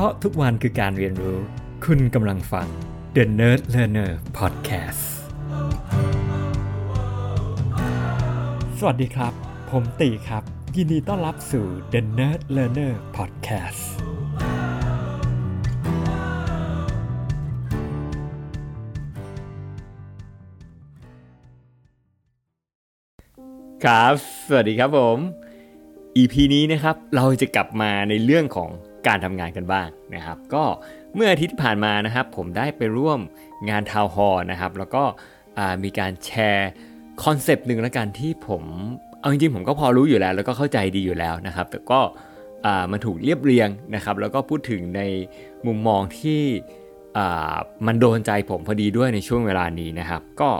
ราะทุกวันคือการเรียนรู้ คุณกำลังฟัง The Nerd Learner Podcast สวัสดีครับ ผมตีครับ ยินดีต้อนรับสู่ The Nerd Learner Podcast ครับ สวัสดีครับผม EP นี้นะครับ เราจะกลับมาในเรื่องของ การทำงานกันบ้างนะครับ ก็เมื่ออาทิตย์ที่ผ่านมานะครับ ผมได้ไปร่วมงาน town hall นะครับ แล้วก็มีการแชร์ concept หนึ่งแล้วกันที่ผมเอาจริงๆผมก็พอรู้อยู่แล้ว แล้วก็เข้าใจดีอยู่แล้วนะครับ แต่ก็มันถูกเรียบเรียงนะครับ แล้วก็พูดถึงในมุมมองที่มันโดนใจผมพอดีด้วยในช่วงเวลานี้นะครับ ก็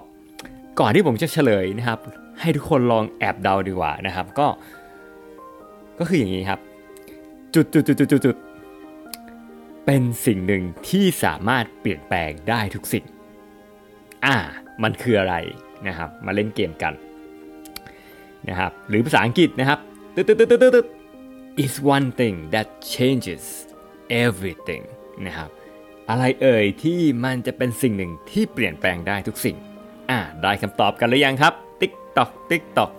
ก่อนที่ผมจะเฉลยนะครับ ให้ทุกคนลองแอบเดาดีกว่านะครับ ก็ก็คืออย่างนี้ครับ จุดจุดจุดจุดจุดจุดเป็นสิ่งหนึ่งที่สามารถเปลี่ยนแปลงได้ทุกสิ่ง อ่า มันคืออะไรนะครับ มาเล่นเกมกันนะครับหรือภาษาอังกฤษนะครับตึ๊ดตึ๊ดตึ๊ดตึ๊ดตึ๊ด is one thing that changes everything นะครับ อะไรเอ่ยที่มันจะเป็นสิ่งหนึ่งที่เปลี่ยนแปลงได้ทุกสิ่ง อ่า ได้คำตอบกันหรือยังครับ tick tock tick tock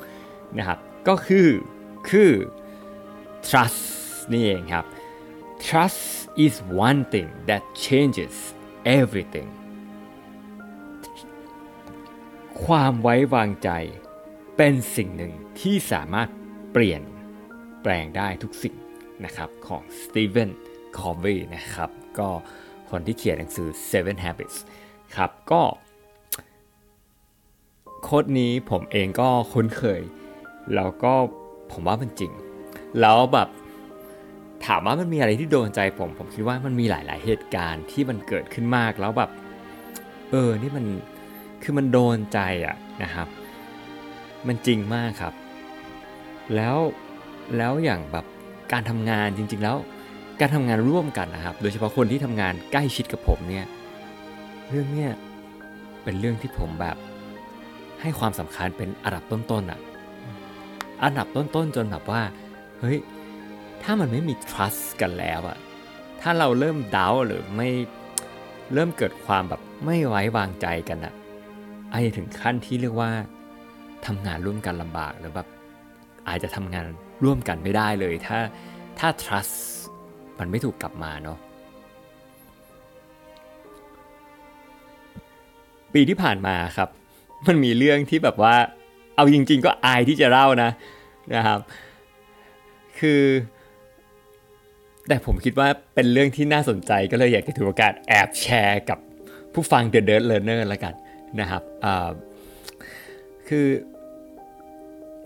นะครับ ก็คือ คือ trust นี่เองครับ trust is one thing that changes everything ความไว้วางใจเป็นสิ่งหนึ่งที่สามารถเปลี่ยนแปลงได้ทุกสิ่งนะครับของ Stephen Covey นะครับ ก็คนที่เขียนหนังสือ Seven Habits ครับก็โค้ดนี้ผมเองก็คุ้นเคย แล้วก็ผมว่ามันจริง แล้วแบบ ถามว่ามันมีอะไรที่โดนใจผม ผมคิดว่ามันมีหลาย ๆ เหตุการณ์ที่มันเกิดขึ้นมากแล้วแบบ เออ นี่มันคือมันโดนใจอะนะครับ มันจริงมากครับ แล้วแล้วอย่างแบบการทำงานจริง ๆ แล้ว การทำงานร่วมกันนะครับ โดยเฉพาะคนที่ทำงานใกล้ชิดกับผมเนี่ยเรื่องเนี้ยเป็นเรื่องที่ผมแบบให้ความสำคัญเป็นอันดับต้นๆอะอันดับต้นๆจนแบบว่า เฮ้ย ถ้ามันไม่มี trust กันแล้วอะถ้าเราเริ่มดาวหรือไม่เริ่มเกิดความแบบไม่ไว้วางใจกันอะอาจจะถึงขั้นที่เรียกว่าทำงานร่วมกันลำบากหรือแบบอาจจะทำงานร่วมกันไม่ได้เลย ถ้าถ้า trust มันไม่ถูกกลับมาเนาะปีที่ผ่านมาครับ มันมีเรื่องที่แบบว่า เอาจริง ๆ ก็อายที่จะเล่านะนะครับ คือ แต่ผมคิดว่าเป็นเรื่องที่น่าสนใจก็เลยอยากจะถือโอกาสแอบแชร์กับผู้ฟัง The Dirt Learner ล้วกันนะครับคือ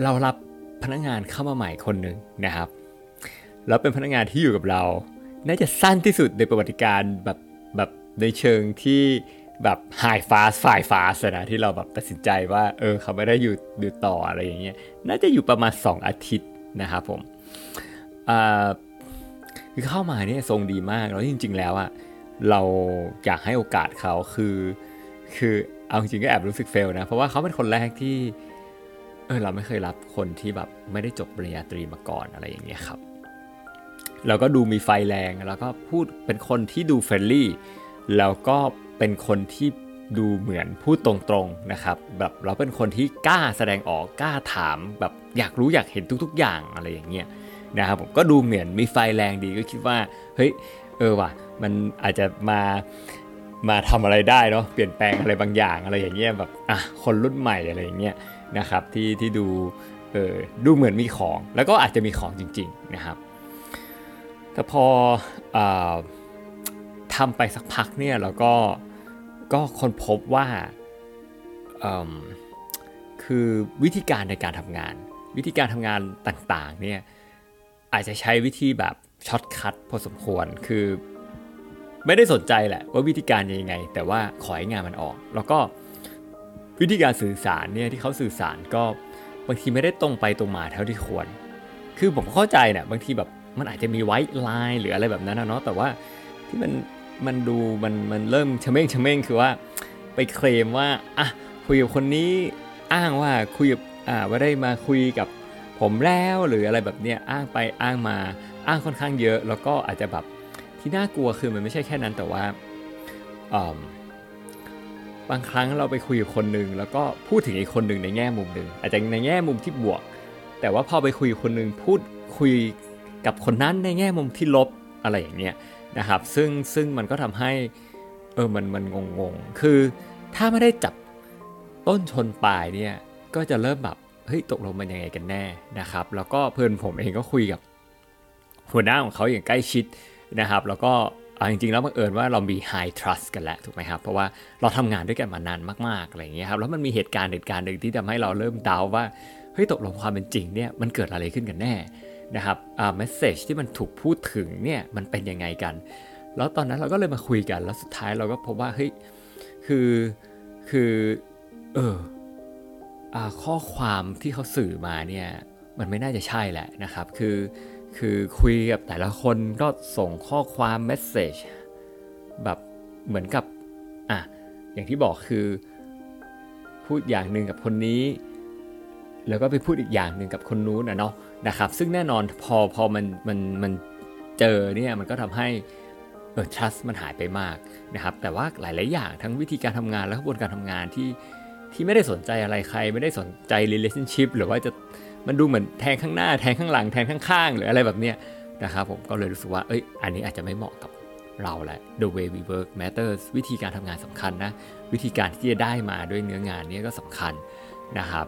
เรารับพนักงานเข้ามาใหม่คนหนึ่งนะครับ แล้วเป็นพนักงานที่อยู่กับเรา น่าจะสั้นที่สุดในประวัติการแบบแบบในเชิงที่แบบไฮฟาสฝ่ายฟาสนะที่เราแบบตัดสินใจว่า เออเขาไม่ได้อยู่อยู่ต่ออะไรอย่างเงี้ยน่าจะอยู่ประมาณ 2 อาทิตย์นะครับผมอ่า คือเข้ามาเนี่ยทรงดีมากแล้วจริง ๆ แล้วอะเราอยากให้โอกาสเขาคือ คือเอาจริงก็แอบรู้สึก fail นะ เพราะว่าเขาเป็นคนแรกที่เออเราไม่เคยรับคนที่แบบไม่ได้จบปริญญาตรีมาก่อนอะไรอย่างเงี้ยครับแล้วก็ดูมีไฟแรงแล้วก็พูดเป็นคนที่ดู friendly แล้วก็เป็นคนที่ดูเหมือนพูดตรงๆนะครับแบบเราเป็นคนที่กล้าแสดงออกกล้าถามแบบอยากรู้อยากเห็นทุก ๆ อย่างอะไรอย่างเงี้ย นะครับผมก็ดูเหมือนมีไฟแรงดีก็คิดว่าเฮ้ยเออว่ะมันอาจจะมามาทำอะไรได้เนาะเปลี่ยนแปลงอะไรบางอย่างอะไรอย่างเงี้ยแบบอะคนรุ่นใหม่อะไรอย่างเงี้ยนะครับที่ที่ดูเออดูเหมือนมีของ แล้วก็อาจจะมีของจริงๆนะครับแต่พออทำไปสักพักเนี่ยเราก็ก็คนพบว่าคือวิธีการในการทำงาน วิธีการทำงานต่างๆเนี่ย อาจจะใช้วิธีแบบ shortcut พอสมควรคือ ไม่ได้สนใจแหละว่าวิธีการยังไง แต่ว่าขอให้งานมันออก แล้วก็วิธีการสื่อสารเนี่ยที่เขาสื่อสารก็บางทีไม่ได้ตรงไปตรงมาเท่าที่ควร คือผมเข้าใจเนี่ยบางทีแบบมันอาจจะมีไว้ไลน์หรืออะไรแบบนั้นนะเนาะแต่ว่าที่มันมันดูมันมันเริ่มทะแม่งทะแม่งคือว่าไปเคลมว่าอะคุยกับคนนี้อ้างว่าคุยกับอ่าว่าได้มาคุยกับ ผมแล้วหรืออะไรแบบเนี้ยอ้างไปอ้างมาอ้างค่อนข้างเยอะ แล้วก็อาจจะแบบที่น่ากลัวคือมันไม่ใช่แค่นั้นแต่ว่าบางครั้งเราไปคุยกับคนหนึ่งแล้วก็พูดถึงอีกคนหนึ่งในแง่มุมหนึ่งอาจจะในแง่มุมที่บวก แต่ว่าพอไปคุยคนหนึ่งพูดคุยกับคนนั้นในแง่มุมที่ลบอะไรอย่างเงี้ยนะครับ ซึ่งซึ่งมันก็ทำให้เออมันมันงงงคือถ้าไม่ได้จับต้นชนปลายเนี่ยก็จะเริ่มแบบ เฮ้ยตกลงมันยังไงกันแน่นะครับ แล้วก็เพื่อนผมเองก็คุยกับหัวหน้าของเขาอย่างใกล้ชิดนะครับ แล้วก็จริงๆแล้วบังเอิญว่าเรามี high trust กันแล้วถูกไหมครับ เพราะว่าเราทำงานด้วยกันมานานมากๆอะไรอย่างเงี้ยครับแล้วมันมีเหตุการณ์เหตุการณ์หนึ่งที่ทำให้เราเริ่มดาวว่าเฮ้ยตกลงความเป็นจริงเนี่ยมันเกิดอะไรขึ้นกันแน่นะครับอ่า message ที่มันถูกพูดถึงเนี่ยมันเป็นยังไงกัน แล้วตอนนั้นเราก็เลยมาคุยกันแล้วสุดท้ายเราก็พบว่าเฮ้ยคือคือเออ ข้อความที่เขาสื่อมาเนี่ยมันไม่น่าจะใช่แหละนะครับ คือคือคุยกับแต่ละคนก็ส่งข้อความเมสเซจแบบเหมือนกับอะอย่างที่บอกคือ พูดอย่างหนึ่งกับคนนี้ แล้วก็ไปพูดอีกอย่างหนึ่งกับคนนู้นนะเนาะนะครับ ซึ่งแน่นอนพอพอมันมันมันเจอเนี่ยมันก็ทำให้เออ trust มันหายไปมากนะครับ แต่ว่าหลาย ๆ อย่างทั้งวิธีการทำงานและกระบวนการทำงานที่ ที่ไม่ได้สนใจอะไรใคร ไม่ได้สนใจ relationship หรือว่าจะมันดูเหมือนแทงข้างหน้าแทงข้างหลังแทงข้างๆ หรืออะไรแบบเนี้ยนะครับผมก็เลยรู้สึกว่าเอ้ยอันนี้อาจจะไม่เหมาะกับเราแหละ the way we work matters วิธีการทำงานสำคัญนะ วิธีการที่จะได้มาด้วยเนื้องานนี้ก็สำคัญนะครับ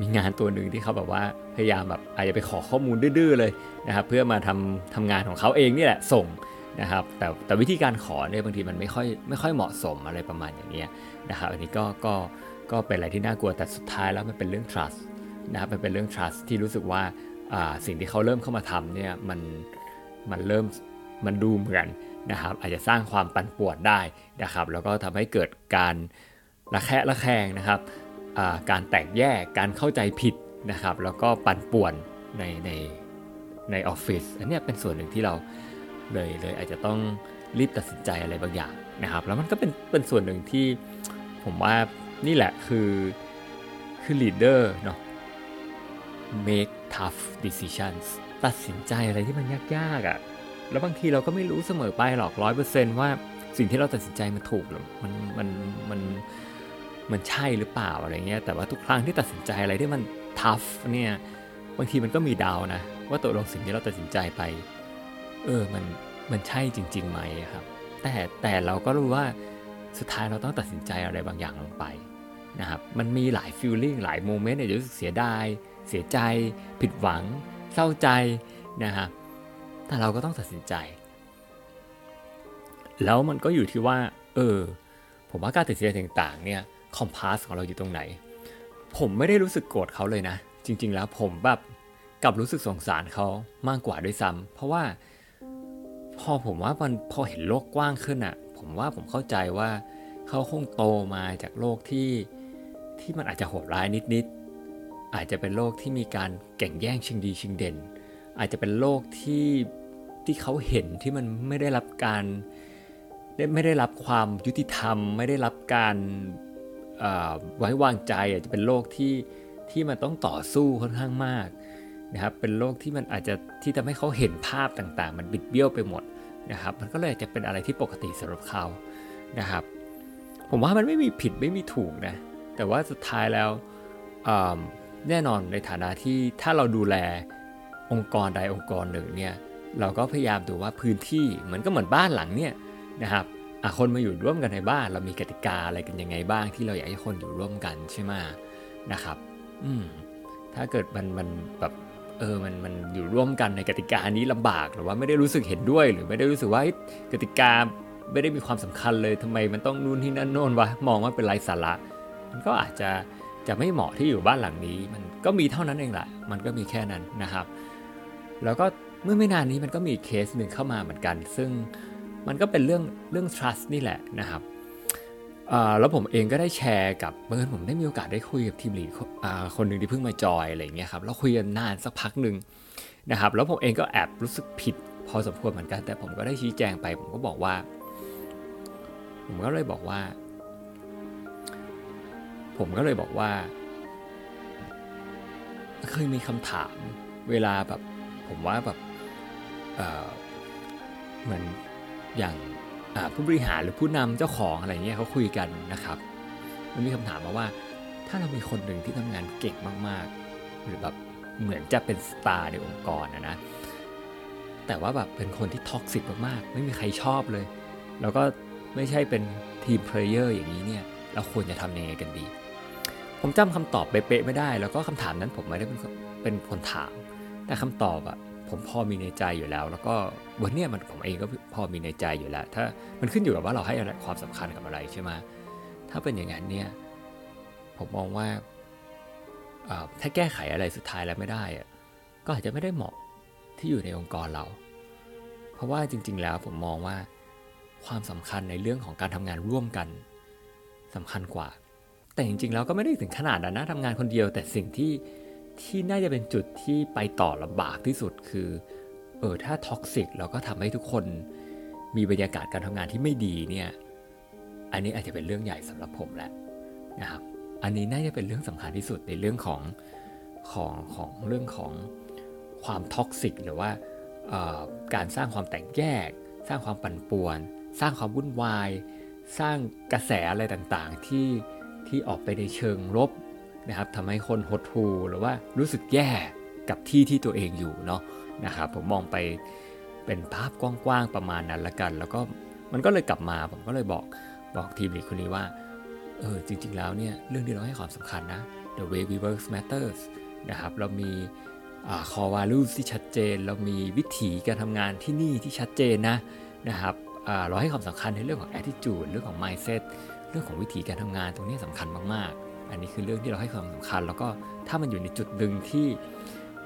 มีงานตัวหนึ่งที่เขาแบบว่าพยายามแบบอาจจะไปขอข้อมูลดื้อๆเลยนะครับเพื่อมาทำทำงานของเขาเองนี่แหละส่งนะครับแต่แต่วิธีการขอเนี่ยบางทีมันไม่ค่อยไม่ค่อยเหมาะสมอะไรประมาณอย่างนี้ นะครับอันนี้ก็ก็ก็เป็นอะไรที่น่ากลัวแต่สุดท้ายแล้วมันเป็นเรื่อง trust นะครับมันเป็นเรื่อง trust ที่รู้สึกว่าสิ่งที่เขาเริ่มเข้ามาทำเนี่ยมันมันเริ่มมันดูเหมือนนะครับอาจจะสร้างความปั่นป่วนได้นะครับแล้วก็ทำให้เกิดการระแคะระแคงนะครับการแตกแยกการเข้าใจผิดนะครับแล้วก็ปั่นป่วนในในในออฟฟิศอันนี้เป็นส่วนหนึ่งที่เราเลยเลยอาจจะต้องรีบตัดสินใจอะไรบางอย่างนะครับแล้วมันก็เป็นเป็นส่วนหนึ่งที่ ผมว่านี่แหละคือคือ leader เนาะ make tough decisions ตัดสินใจอะไรที่มันยากๆอะ่ะ แล้วบางทีเราก็ไม่รู้เสมอไปหรอกร้อยเปอร์เซนต์ว่าสิ่งที่เราตัดสินใจมันถูกหรือมันมันมันมันใช่หรือเปล่าอะไรเงี้ย แต่ว่าทุกครั้งที่ตัดสินใจอะไรที่มัน tough เนี่ยบางทีมันก็มีดาวนะ ว่าตกลงสิ่งที่เราตัดสินใจไป เออมันมันใช่จริงๆไหมครับ แต่แต่เราก็รู้ว่า สุดท้ายเราต้องตัดสินใจอะไรบางอย่างลงไปนะครับมันมีหลายฟีลลิ่งหลายโมเมนต์เนี่ยรู้สึกเสียดาย เสียใจ ผิดหวัง เศร้าใจนะครับแต่เราก็ต้องตัดสินใจ แล้วมันก็อยู่ที่ว่า เออ ผมว่าการตัดสินใจต่างๆเนี่ยคอมพาสของเราอยู่ตรงไหน ผมไม่ได้รู้สึกโกรธเขาเลยนะ จริง ๆ แล้วผมแบบกับรู้สึกสงสารเขามากกว่าด้วยซ้ำเพราะว่าพอผมว่ามันพอเห็นโลกกว้างขึ้นอะ่ะ ผมว่าผมเข้าใจว่าเขาคงโตมาจากโลกที่ที่มันอาจจะโหดร้ายนิดๆ อาจจะเป็นโลกที่มีการแข่งแย่งชิงดีชิงเด่น อาจจะเป็นโลกที่ที่เขาเห็นที่มันไม่ได้รับการไม่ได้รับความยุติธรรม ไม่ได้รับการไว้วางใจอาจจะเป็นโลกที่ที่มันต้องต่อสู้ค่อนข้างมากนะครับเป็นโลกที่มันอาจจะที่ทำให้เขาเห็นภาพต่างๆ มันบิดเบี้ยวไปหมด นะครับมันก็เลยจะเป็นอะไรที่ปกติสำหรับเขานะครับ ผมว่ามันไม่มีผิดไม่มีถูกนะแต่ว่าสุดท้ายแล้วแน่นอนในฐานะที่ถ้าเราดูแลองค์กรใดองค์กรหนึ่งเนี่ยเราก็พยายามดูว่าพื้นที่เหมือนก็เหมือนบ้านหลังเนี่ยนะครับคนมาอยู่ร่วมกันในบ้าน เรามีกติกาอะไรกันยังไงบ้าง ที่เราอยากให้คนอยู่ร่วมกันใช่ไหมนะครับ อืมถ้าเกิดมันมันแบบ เออมันมันอยู่ร่วมกันในกติกานี้ลำบากหรือว่าไม่ได้รู้สึกเห็นด้วย หรือไม่ได้รู้สึกว่ากติกาไม่ได้มีความสำคัญเลยทำไมมันต้องนู่นที่นั่นโน่นวะมองว่าเป็นไรสาระ มันก็อาจจะจะไม่เหมาะที่อยู่บ้านหลังนี้ มันก็มีเท่านั้นเองแหละมันก็มีแค่นั้นนะครับ แล้วก็เมื่อไม่นานนี้มันก็มีเคสหนึ่งเข้ามาเหมือนกัน ซึ่งมันก็เป็นเรื่องเรื่อง trust นี่แหละนะครับ แล้วผมเองก็ได้แชร์กับเมื่อผมได้มีโอกาสได้คุยกับทีมลีดคนหนึ่งที่เพิ่งมาจอยอะไรเงี้ยครับแล้วคุยกันนานสักพักหนึ่งนะครับแล้วผมเองก็แอบรู้สึกผิดพอสมควรเหมือนกัน แต่ผมก็ได้ชี้แจงไป ผมก็บอกว่า ผมก็เลยบอกว่า ผมก็เลยบอกว่า เคยมีคำถามเวลาแบบ ผมว่าแบบเหมือนอย่าง ผู้บริหารหรือผู้นำเจ้าของอะไรเงี้ยเขาคุยกันนะครับ มันมีคำถามมาว่า ถ้าเรามีคนหนึ่งที่ทำงานเก่งมากๆ หรือแบบเหมือนจะเป็น star ในองค์กรนะนะ แต่ว่าแบบเป็นคนที่ toxic มากๆ ไม่มีใครชอบเลย แล้วก็ไม่ใช่เป็น team player อย่างนี้เนี่ยเราควรจะทำยังไงกันดี ผมจำคำตอบเป๊ะๆไม่ได้ แล้วก็คำถามนั้นผมไม่ได้เป็นเป็นคนถาม แต่คำตอบอะ ผมพอมีในใจอยู่แล้ว แล้วก็วันนี้มันผมเองก็พอมีในใจอยู่แล้ว ถ้ามันขึ้นอยู่กับว่าเราให้อะไรความสำคัญกับอะไรใช่ไหมถ้าเป็นอย่างนั้นเนี่ยผมมองว่าถ้าแก้ไขอะไรสุดท้ายแล้วไม่ได้อะก็อาจจะไม่ได้เหมาะที่อยู่ในองค์กรเรา เพราะว่าจริง ๆ แล้วผมมองว่าความสำคัญในเรื่องของการทำงานร่วมกันสำคัญกว่า แต่จริงๆแล้วก็ไม่ได้ถึงขนาดนั้นนะทำงานคนเดียวแต่สิ่งที่ ที่น่าจะเป็นจุดที่ไปต่อลำบากที่สุดคือ เออถ้า toxic แล้วก็ทำให้ทุกคนมีบรรยากาศการทำงานที่ไม่ดีเนี่ย อันนี้อาจจะเป็นเรื่องใหญ่สำหรับผมแหละนะครับ อันนี้น่าจะเป็นเรื่องสำคัญที่สุดในเรื่องของของของเรื่องของความ toxic หรือว่าการสร้างความแตกแยก สร้างความปั่นป่วน สร้างความวุ่นวาย สร้างกระแสอะไรต่างๆที่ที่ออกไปในเชิงลบ นะครับทำให้คนหดหู่หรือว่ารู้สึกแย่กับที่ที่ตัวเองอยู่เนาะนะครับผมมองไปเป็นภาพกว้างๆประมาณนั้นละกัน แล้วก็มันก็เลยกลับมาผมก็เลยบอกบอกทีมลีคนนี้ว่าเออจริงๆแล้วเนี่ยเรื่องที่เราให้ความสำคัญนะ the way we work matters นะครับเรามี core values ที่ชัดเจน เรามีวิถีการทำงานที่นี่ที่ชัดเจนนะนะครับเราให้ความสำคัญในเรื่องของ attitude เรื่องของ mindset เรื่องของวิธีการทำงานตรงนี้สำคัญมากๆ อันนี้คือเรื่องที่เราให้ความสำคัญ แล้วก็ถ้ามันอยู่ในจุดดึงที่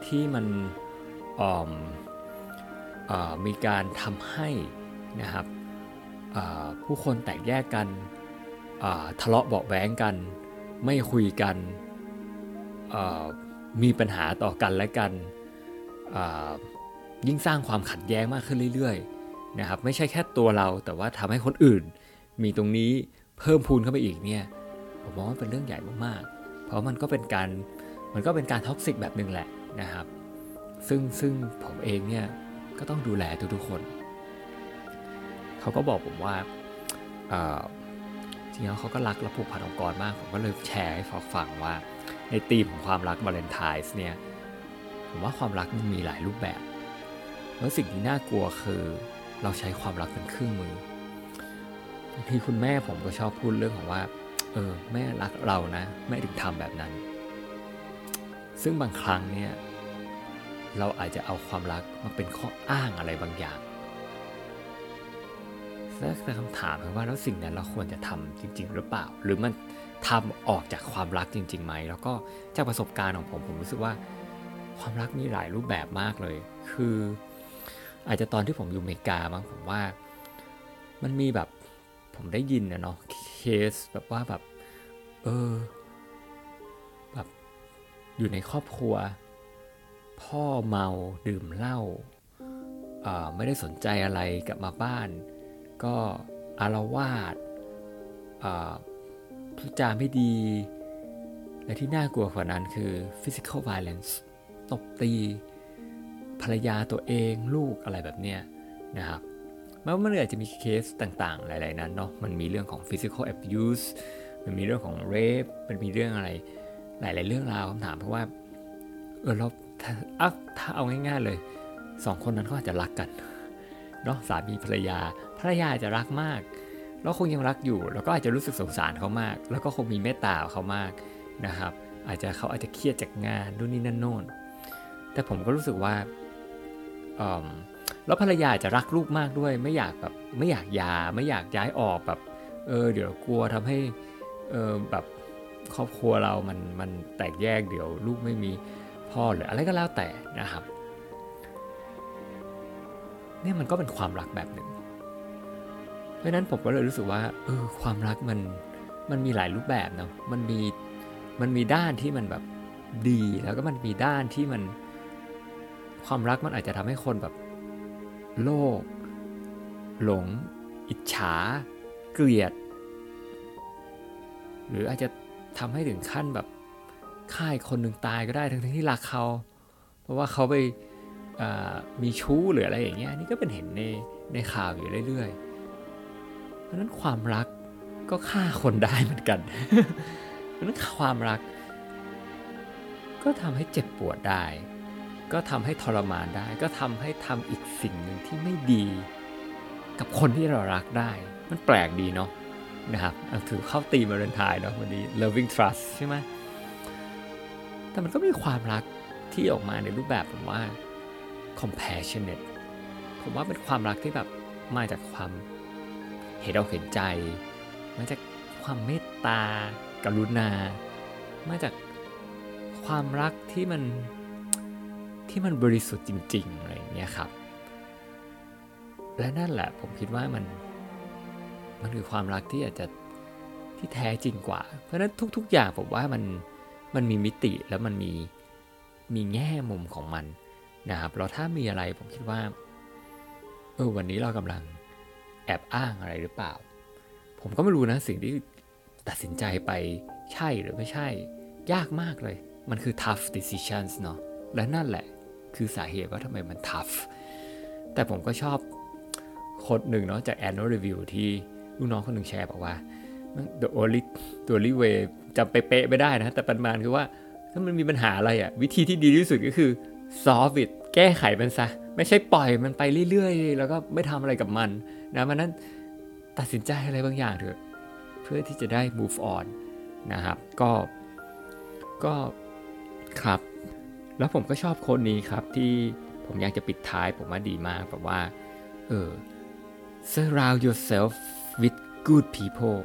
ที่มันมีการทำให้นะครับผู้คนแตกแยกกันทะเลาะเบาแหวงกัน ไม่คุยกันมีปัญหาต่อกันและกันยิ่งสร้างความขัดแย้งมากขึ้นเรื่อยๆนะครับไม่ใช่แค่ตัวเราแต่ว่าทำให้คนอื่น มีตรงนี้เพิ่มพูนเข้าไปอีกเนี่ย ผมมองว่าเป็นเรื่องใหญ่มากๆ เพราะมันก็เป็นการมันก็เป็นการ toxic แบบหนึ่งแหละนะครับ ซึ่งซึ่งผมเองเนี่ยก็ต้องดูแลทุกๆคน เขาก็บอกผมว่าจริงแล้วเขาก็รักและผูกพันองค์กรมาก ผมก็เลยแชร์ให้ฟังว่า ในธีมของความรักวาเลนไทน์เนี่ยผมว่าความรักมันมีหลายรูปแบบ แล้วสิ่งที่น่ากลัวคือเราใช้ความรักเป็นเครื่องมือบางทีคุณแม่ผมก็ชอบพูดเรื่องของว่า เออแม่รักเรานะแม่ถึงทำแบบนั้น ซึ่งบางครั้งเนี่ยเราอาจจะเอาความรักมาเป็นข้ออ้างอะไรบางอย่างแต่คำถามคือว่าแล้วสิ่งนั้นเราควรจะทำจริง ๆ หรือเปล่า หรือมันทำออกจากความรักจริงๆไหมแล้วก็จากประสบการณ์ของผมผมรู้สึกว่า ความรักมีหลายรูปแบบมากเลย คือ อาจจะตอนที่ผมอยู่อเมริกาบ้างผมว่า มันมีแบบ ผมได้ยินนะเนาะเคสแบบว่าแบบ เออ แบบอยู่ในครอบครัว พ่อเมาดื่มเหล้าไม่ได้สนใจอะไรกลับมาบ้าน ก็อารวาสพูดจาไม่ดี และที่น่ากลัวกว่านั้นคือ physical violence ตบตี ภรรยาตัวเองลูกอะไรแบบเนี้ยนะครับ แม้ว่ามันอาจจะมีเคสต่างๆ หลาย ๆ นั้นเนาะมันมีเรื่องของ physical abuse มันมีเรื่องของ rape มันมีเรื่องอะไรหลาย ๆ เรื่องราวคำถามเพราะว่าเออเราถ้าถ้าเอาง่าย ๆเลยสองคนนั้นเขาอาจจะรักกันเนาะสามีภรรยาภรรยาจะรักมาก แล้วคงยังรักอยู่ แล้วก็อาจจะรู้สึกสงสารเขามาก แล้วก็คงมีเมตตาเขามากนะครับ อาจจะเขาอาจจะเครียดจากงานนู่นนี่นั่นโน่นแต่ผมก็รู้สึกว่า แล้วภรรยาจะรักลูกมากด้วย ไม่อยากแบบไม่อยากยาไม่อยากย้ายออกแบบเออเดี๋ยวกลัวทำให้เออแบบครอบครัวเรามันมันแตกแยกเดี๋ยวลูกไม่มีพ่อหรืออะไรก็แล้วแต่นะครับเนี่ยมันก็เป็นความรักแบบหนึ่ง เพราะนั้นผมก็เลยรู้สึกว่าเออความรักมันมันมีหลายรูปแบบเนาะมันมีมันมีด้านที่มันแบบดีแล้วก็มันมีด้านที่มัน ความรักมันอาจจะทำให้คนแบบ โลภหลง อิจฉา เกลียด หรืออาจจะทำให้ถึงขั้นแบบฆ่าคนหนึ่งตายก็ได้ทั้งที่รักเขา เพราะว่าเขาไปมีชู้หรืออะไรอย่างเงี้ยนี่ก็เป็นเห็นในในข่าวอยู่เรื่อยๆเพราะนั้นความรักก็ฆ่าคนได้เหมือนกัน เพราะนั้นความรัก ก็ทำให้เจ็บปวดได้ ก็ทำให้ทรมานได้ ก็ทำให้ทำอีกสิ่งหนึ่งที่ไม่ดี กับคนที่เรารักได้ มันแปลกดีเนาะนะครับถือเข้าตีมาเรนทายเนาะวันนี้ loving trust ใช่ไหมแต่มันก็มีความรักที่ออกมาในรูปแบบผมว่า compassionate ผมว่าเป็นความรักที่แบบมาจากความเห็นอกเห็นใจ มาจากความเมตตากรุณา มาจากความรักที่มัน ที่มันบริสุทธิ์จริงๆอะไรอย่างเงี้ยครับ และนั่นแหละผมคิดว่ามันมันคือความรักที่อาจจะที่แท้จริงกว่า เพราะฉะนั้นทุก ๆ อย่างผมว่ามันมันมีมิติแล้วมันมีมีแง่มุมของมันนะครับเราถ้ามีอะไรผมคิดว่าเออวันนี้เรากำลังแอบอ้างอะไรหรือเปล่า ผมก็ไม่รู้นะสิ่งที่ตัดสินใจไปใช่หรือไม่ใช่ ยากมากเลย มันคือ tough decisions เนาะและนั่นแหละ คือสาเหตุว่าทำไมมัน tough แต่ผมก็ชอบคนหนึ่งเนาะจาก annual review ที่ลูกน้องคนหนึ่งแชร์บอกว่า the only the only way จำเป๊ะไม่ได้นะ แต่ประมาณคือว่าถ้ามันมีปัญหาอะไรอะ่ะวิธีที่ดีที่สุดก็คือ solve it แก้ไขมันซะ ไม่ใช่ปล่อยมันไปเรื่อยๆ แล้วก็ไม่ทำอะไรกับมันนะมันนั้นตัดสินใจอะไรบางอย่างเถอะ เพื่อที่จะได้ move on นะครับ ก็ก็ครับ แล้วผมก็ชอบโคนนี้ครับที่ผมอยากจะปิดท้ายผมว่าดีมากแบบว่า เออ surround yourself with good people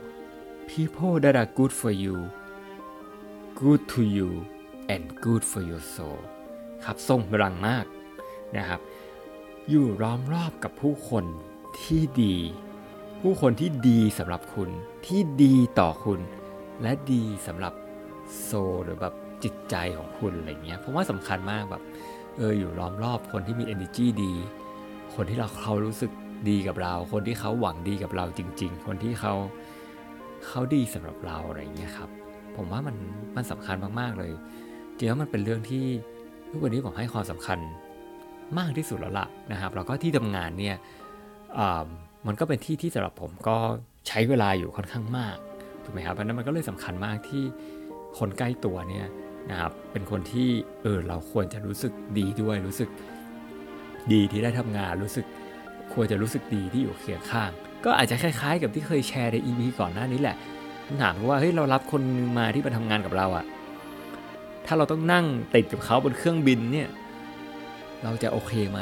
people that are good for you good to you and good for your soul ครับทรงพลังมากนะครับ อยู่ล้อมรอบกับผู้คนที่ดี ผู้คนที่ดีสำหรับคุณที่ดีต่อคุณ และดีสำหรับโซหรือแบบ จิตใจของคุณอะไรเงี้ยผมว่าสำคัญมากแบบเอออยู่ล้อมรอบคนที่มี energy ดี คนที่เราเขารู้สึกดีกับเรา คนที่เขาหวังดีกับเราจริง ๆ คนที่เขาเขาดีสำหรับเราอะไรเงี้ยครับผมว่ามันมันสำคัญมากๆเลยจริงๆมันเป็นเรื่องที่ทุกวันนี้ผมให้ความสำคัญมากที่สุดแล้วล่ะนะครับแล้วก็ที่ทำงานเนี่ยมันก็เป็นที่ที่สำหรับผมก็ใช้เวลาอยู่ค่อนข้างมากถูกไหมครับเพราะนั้นมันก็เลยสำคัญมากที่คนใกล้ตัวเนี่ย นะครับเป็นคนที่เออเราควรจะรู้สึกดีด้วยรู้สึกดีที่ได้ทำงานรู้สึกควรจะรู้สึกดีที่อยู่เคียงข้าง ก็อาจจะคล้ายๆ กับที่เคยแชร์ใน EP ก่อนหน้านี้แหละคำถามว่าเฮ้ยเรารับคนนึงมาที่มาทำงานกับเราอะถ้าเราต้องนั่งติดกับเขาบนเครื่องบินเนี่ยเราจะโอเคไหม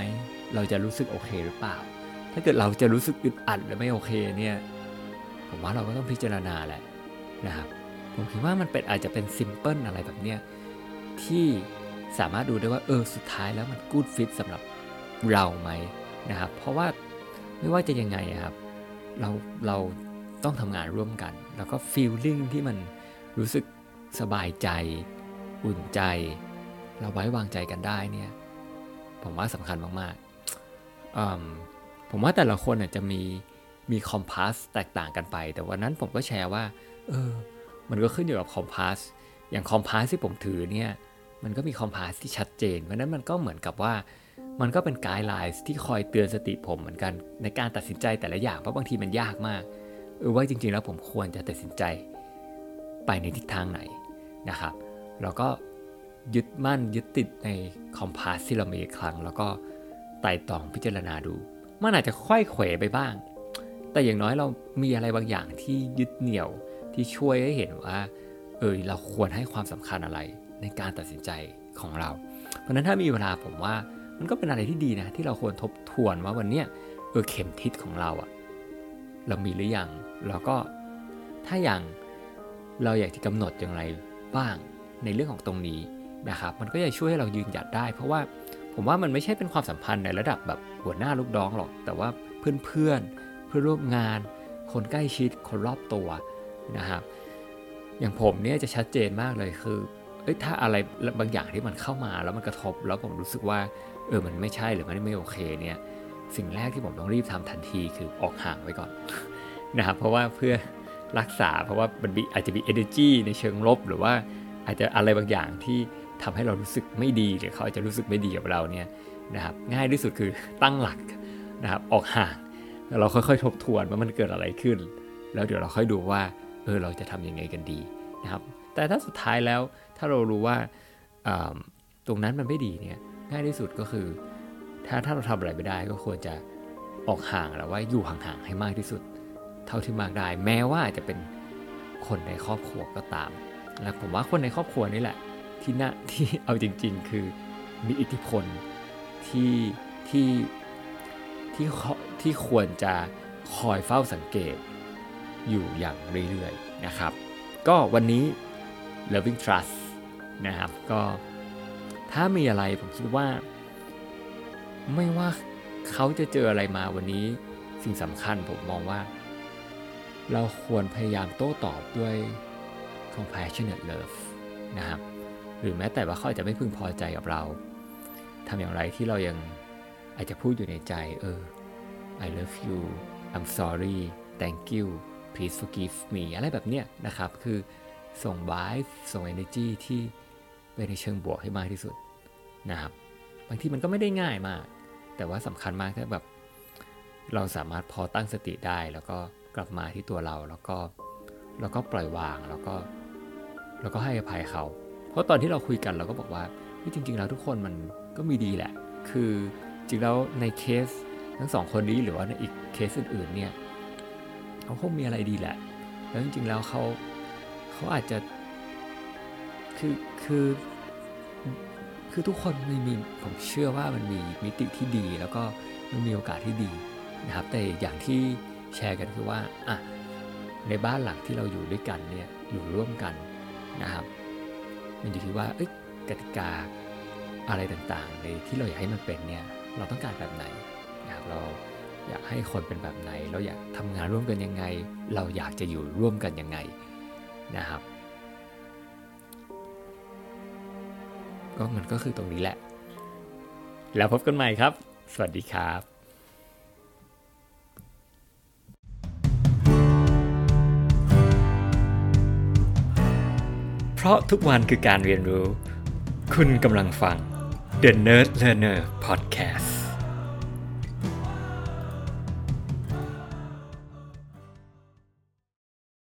เราจะรู้สึกโอเคหรือเปล่า ถ้าเกิดเราจะรู้สึกอึดอัดหรือไม่โอเคเนี่ยผมว่าเราก็ต้องพิจารณาแหละนะครับผมคิดว่ามันเป็นอาจจะเป็นซิมเพิลอะไรแบบเนี้ย ที่สามารถดูได้ว่าเออสุดท้ายแล้วมันกูดฟิตสำหรับเราไหมนะครับ เพราะว่าไม่ว่าจะยังไงครับ เราเราต้องทำงานร่วมกัน แล้วก็ฟีลลิ่งที่มันรู้สึกสบายใจ อุ่นใจ เราไว้วางใจกันได้เนี่ย ผมว่าสำคัญมากๆผมว่าแต่ละคนจะมีมีคอมพาสแตกต่างกันไป แต่วันนั้นผมก็แชร์ว่า เออ มันก็ขึ้นอยู่กับคอมพาส อย่างคอมพาสที่ผมถือเนี่ยมันก็มีคอมพาสที่ชัดเจน เพราะนั้นมันก็เหมือนกับว่ามันก็เป็นไกด์ไลน์ที่คอยเตือนสติผมเหมือนกันในการตัดสินใจแต่ละอย่างเพราะบางทีมันยากมากเออว่าจริงๆแล้วผมควรจะตัดสินใจไปในทิศทางไหนนะครับเราก็ยึดมั่นยึดติดในคอมพาสที่เรามีอีกครั้ง แล้วก็ไต่ตองพิจารณาดู มันอาจจะค่อยเขวไปบ้าง แต่อย่างน้อยเรามีอะไรบางอย่างที่ยึดเหนี่ยวที่ช่วยให้เห็นว่า เออเราควรให้ความสำคัญอะไรในการตัดสินใจของเรา เพราะนั้นถ้ามีเวลาผมว่ามันก็เป็นอะไรที่ดีนะ ที่เราควรทบทวนว่าวันนี้เออเข็มทิศของเราอะเรามีหรือยังแล้วก็ถ้าอย่างเราอยากจะกำหนดอย่างไรบ้างในเรื่องของตรงนี้นะครับ มันก็จะช่วยให้เรายืนหยัดได้ เพราะว่าผมว่ามันไม่ใช่เป็นความสัมพันธ์ในระดับแบบหัวหน้าลูกน้องหรอก แต่ว่าเพื่อนเพื่อนเพื่อร่วมงาน คนใกล้ชิดคนรอบตัวนะครับ อย่างผมเนี่ยจะชัดเจนมากเลยคือเอ้ยถ้าอะไรบางอย่างที่มันเข้ามาแล้วมันกระทบ แล้วผมรู้สึกว่าเออมันไม่ใช่หรือมันไม่โอเคเนี่ยสิ่งแรกที่ผมต้องรีบทำทันทีคือออกห่างไว้ก่อนนะครับเพราะว่าเพื่อรักษาเพราะว่ามันอาจจะมี energy ในเชิงลบ หรือว่าอาจจะอะไรบางอย่างที่ทำให้เรารู้สึกไม่ดีหรือเขาอาจจะรู้สึกไม่ดีกับเราเนี่ยนะครับง่ายที่สุดคือตั้งหลักนะครับออกห่างแล้วเราค่อยๆ ทบทวนว่ามันเกิดอะไรขึ้น แล้วเดี๋ยวเราค่อยดูว่า เออเราจะทำยังไงกันดีนะครับ แต่ถ้าสุดท้ายแล้วถ้าเรารู้ว่าตรงนั้นมันไม่ดีเนี่ยง่ายที่สุดก็คือ ถ้าถ้าเราทำอะไรไม่ได้ก็ควรจะออกห่างหรือว่าอยู่ห่างๆให้มากที่สุด เท่าที่มากได้ แม้ว่าจะเป็นคนในครอบครัวก็ตามและผมว่าคนในครอบครัวนี่แหละ ที่น่าที่เอาจริง ๆ คือมีอิทธิพลที่ที่ที่ที่ควรจะคอยเฝ้าสังเกต อยู่อย่างเรื่อยๆนะครับ ก็วันนี้ loving trust นะครับ ก็ถ้ามีอะไรผมคิดว่า ไม่ว่าเขาจะเจออะไรมาวันนี้ สิ่งสำคัญผมมองว่า เราควรพยายามโต้ตอบด้วย compassionate love นะครับ หรือแม้แต่ว่าเขาอาจจะไม่พึงพอใจกับเราทำอย่างไรที่เรายังอาจจะพูดอยู่ในใจ เออ I love you I'm sorry thank you please forgive me อะไรแบบเนี้ยนะครับ คือส่ง vibe ส่ง energy ที่ไปในเชิงบวกให้มากที่สุดนะครับ บางทีมันก็ไม่ได้ง่ายมาก แต่ว่าสำคัญมากถ้าแบบ เราสามารถพอตั้งสติได้ แล้วก็กลับมาที่ตัวเราแล้วก็แล้วก็ปล่อยวางแล้วก็แล้วก็ให้อภัยเขา เพราะตอนที่เราคุยกันเราก็บอกว่าที่จริง ๆ แล้วทุกคนมันก็มีดีแหละ คือจริงแล้วในเคสทั้งสองคนนี้หรือว่าในอีกเคสอื่นๆเนี่ย เขาคงมีอะไรดีแหละ แล้วจริงๆแล้วเขาเขาอาจจะคือคือคือทุกคนมีมีผมเชื่อว่ามันมีมิติที่ดี แล้วก็มันมีโอกาสที่ดีนะครับ แต่อย่างที่แชร์กันคือว่าอะในบ้านหลังที่เราอยู่ด้วยกันเนี่ยอยู่ร่วมกันนะครับ มันอยู่ที่ว่าเอ้ยกติกาอะไรต่างๆในที่เราอยากให้มันเป็นเนี่ยเราต้องการแบบไหนนะครับเรา อยากให้คนเป็นแบบไหน เราอยากทำงานร่วมกันยังไง เราอยากจะอยู่ร่วมกันยังไงนะครับ ก็มันก็คือตรงนี้แหละ แล้วพบกันใหม่ครับ สวัสดีครับเพราะทุกวันคือการเรียนรู้ คุณกำลังฟัง The Nerd Learner Podcast